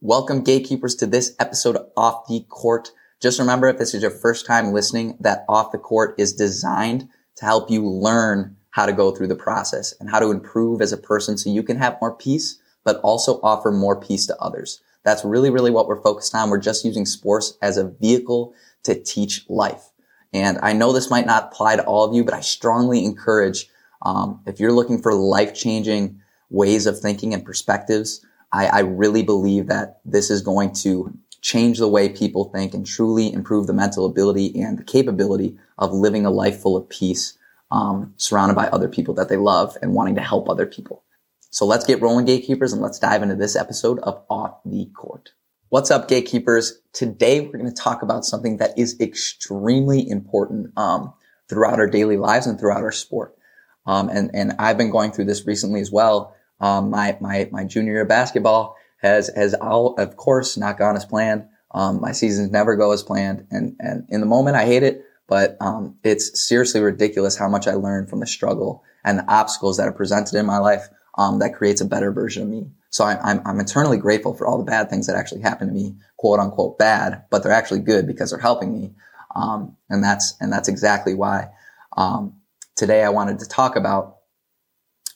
Welcome gatekeepers to this episode of Off the Court. Just remember if this is your first time listening that Off the Court is designed to help you learn how to go through the process and how to improve as a person so you can have more peace, but also offer more peace to others. That's really, really what we're focused on. We're just using sports as a vehicle to teach life. And I know this might not apply to all of you, but I strongly encourage, um, if you're looking for life changing ways of thinking and perspectives, I, I really believe that this is going to change the way people think and truly improve the mental ability and the capability of living a life full of peace, um, surrounded by other people that they love and wanting to help other people. So let's get rolling, gatekeepers, and let's dive into this episode of Off the Court. What's up, gatekeepers? Today we're going to talk about something that is extremely important um, throughout our daily lives and throughout our sport. Um, and and I've been going through this recently as well. Um, my my my junior year of basketball has has all of course not gone as planned. Um, my seasons never go as planned, and and in the moment I hate it, but um, it's seriously ridiculous how much I learned from the struggle and the obstacles that are presented in my life. Um, that creates a better version of me. So I, I'm I'm eternally grateful for all the bad things that actually happen to me, quote unquote bad, but they're actually good because they're helping me. Um, and that's and that's exactly why um, today I wanted to talk about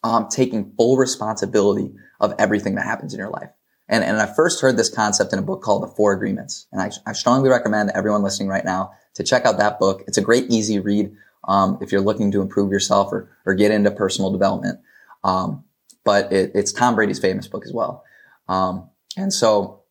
um, taking full responsibility of everything that happens in your life. And, and I first heard this concept in a book called The Four Agreements. And I, I strongly recommend everyone listening right now to check out that book. It's a great, easy read um, if you're looking to improve yourself or, or get into personal development. Um, but it, it's Tom Brady's famous book as well. Um, and so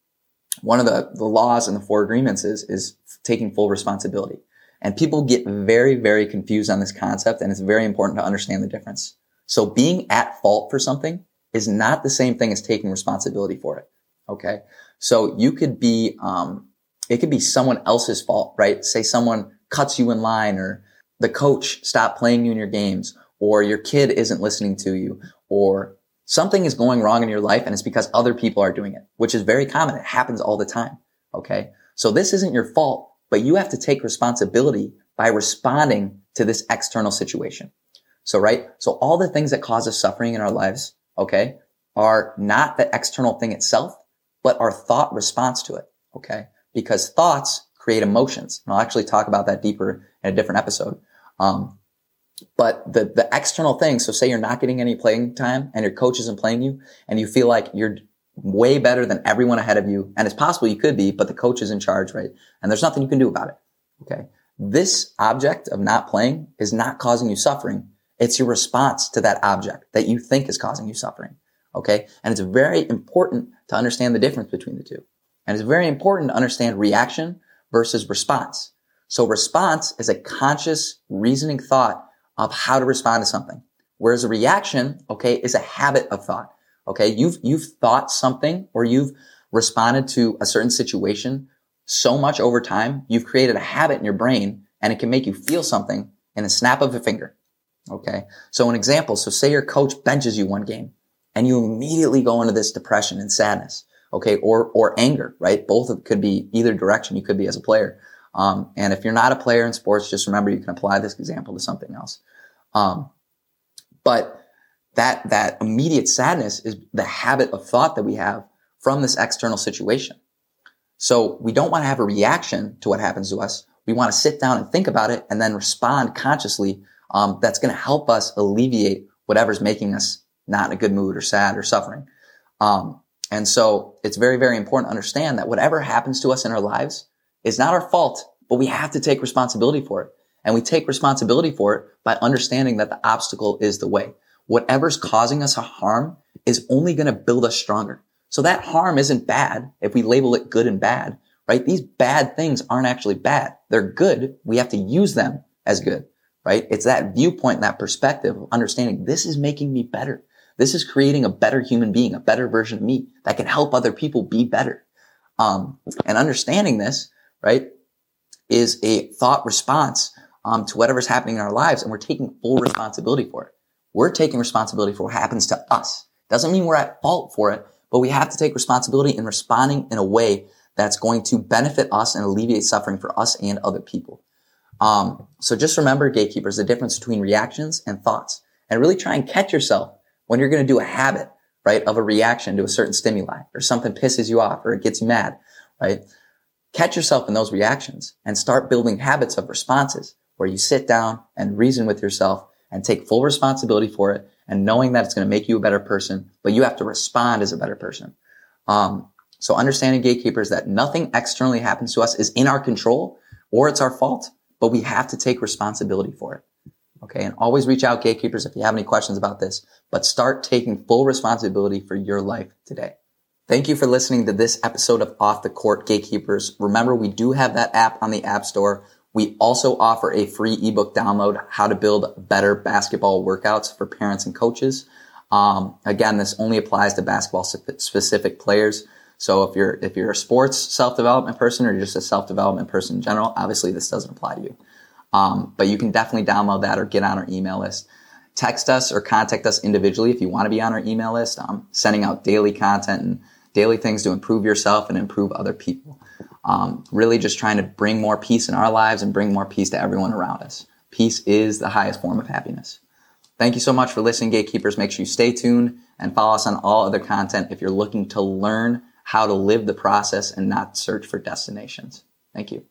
one of the, the laws in the Four Agreements is, is taking full responsibility. And people get very, very confused on this concept, and it's very important to understand the difference. So being at fault for something is not the same thing as taking responsibility for it. Okay. So you could be, um, it could be someone else's fault, right? Say someone cuts you in line or the coach stopped playing you in your games or your kid isn't listening to you or something is going wrong in your life and it's because other people are doing it, which is very common. It happens all the time. Okay. So this isn't your fault, but you have to take responsibility by responding to this external situation. So, right? So all the things that cause us suffering in our lives, okay, are not the external thing itself, but our thought response to it. Okay. Because thoughts create emotions. And I'll actually talk about that deeper in a different episode. Um, but the, the external thing, so say you're not getting any playing time and your coach isn't playing you and you feel like you're way better than everyone ahead of you. And it's possible you could be, but the coach is in charge, right? And there's nothing you can do about it. Okay. This object of not playing is not causing you suffering. It's your response to that object that you think is causing you suffering. Okay. And it's very important to understand the difference between the two. And it's very important to understand reaction versus response. So response is a conscious reasoning thought of how to respond to something. Whereas a reaction, okay, is a habit of thought. Okay. You've, you've thought something or you've responded to a certain situation so much over time. You've created a habit in your brain and it can make you feel something in a snap of a finger. Okay. So an example. So say your coach benches you one game and you immediately go into this depression and sadness. Okay. Or, or anger, right? Both could be either direction. You could be as a player. Um, and if you're not a player in sports, just remember you can apply this example to something else. Um, but that, that immediate sadness is the habit of thought that we have from this external situation. So we don't want to have a reaction to what happens to us. We want to sit down and think about it and then respond consciously um, that's going to help us alleviate whatever's making us not in a good mood or sad or suffering. Um, and so it's very, very important to understand that whatever happens to us in our lives is not our fault, but we have to take responsibility for it. And we take responsibility for it by understanding that the obstacle is the way. Whatever's causing us a harm is only going to build us stronger. So that harm isn't bad if we label it good and bad, right? These bad things aren't actually bad. They're good. We have to use them as good right? It's that viewpoint, that perspective of understanding this is making me better. This is creating a better human being, a better version of me that can help other people be better. Um, and understanding this, right, is a thought response um, to whatever's happening in our lives, and we're taking full responsibility for it. We're taking responsibility for what happens to us. Doesn't mean we're at fault for it, but we have to take responsibility in responding in a way that's going to benefit us and alleviate suffering for us and other people. Um, so just remember, gatekeepers, the difference between reactions and thoughts, and really try and catch yourself when you're going to do a habit right, of a reaction to a certain stimuli or something pisses you off or it gets you mad, right? Catch yourself in those reactions and start building habits of responses where you sit down and reason with yourself and take full responsibility for it and knowing that it's going to make you a better person, but you have to respond as a better person. Um, so understanding gatekeepers that nothing externally happens to us is in our control or it's our fault, but we have to take responsibility for it. Okay. And always reach out gatekeepers if you have any questions about this, but start taking full responsibility for your life today. Thank you for listening to this episode of Off the Court Gatekeepers. Remember, we do have that app on the App Store. We also offer a free ebook download, how to build better basketball workouts for parents and coaches. Um, again, this only applies to basketball specific players. So if you're, if you're a sports self-development person or you're just a self-development person in general, obviously this doesn't apply to you. Um, but you can definitely download that or get on our email list. Text us or contact us individually if you want to be on our email list. I'm sending out daily content and daily things to improve yourself and improve other people. Um, really just trying to bring more peace in our lives and bring more peace to everyone around us. Peace is the highest form of happiness. Thank you so much for listening, Gatekeepers. Make sure you stay tuned and follow us on all other content if you're looking to learn how to live the process and not search for destinations. Thank you.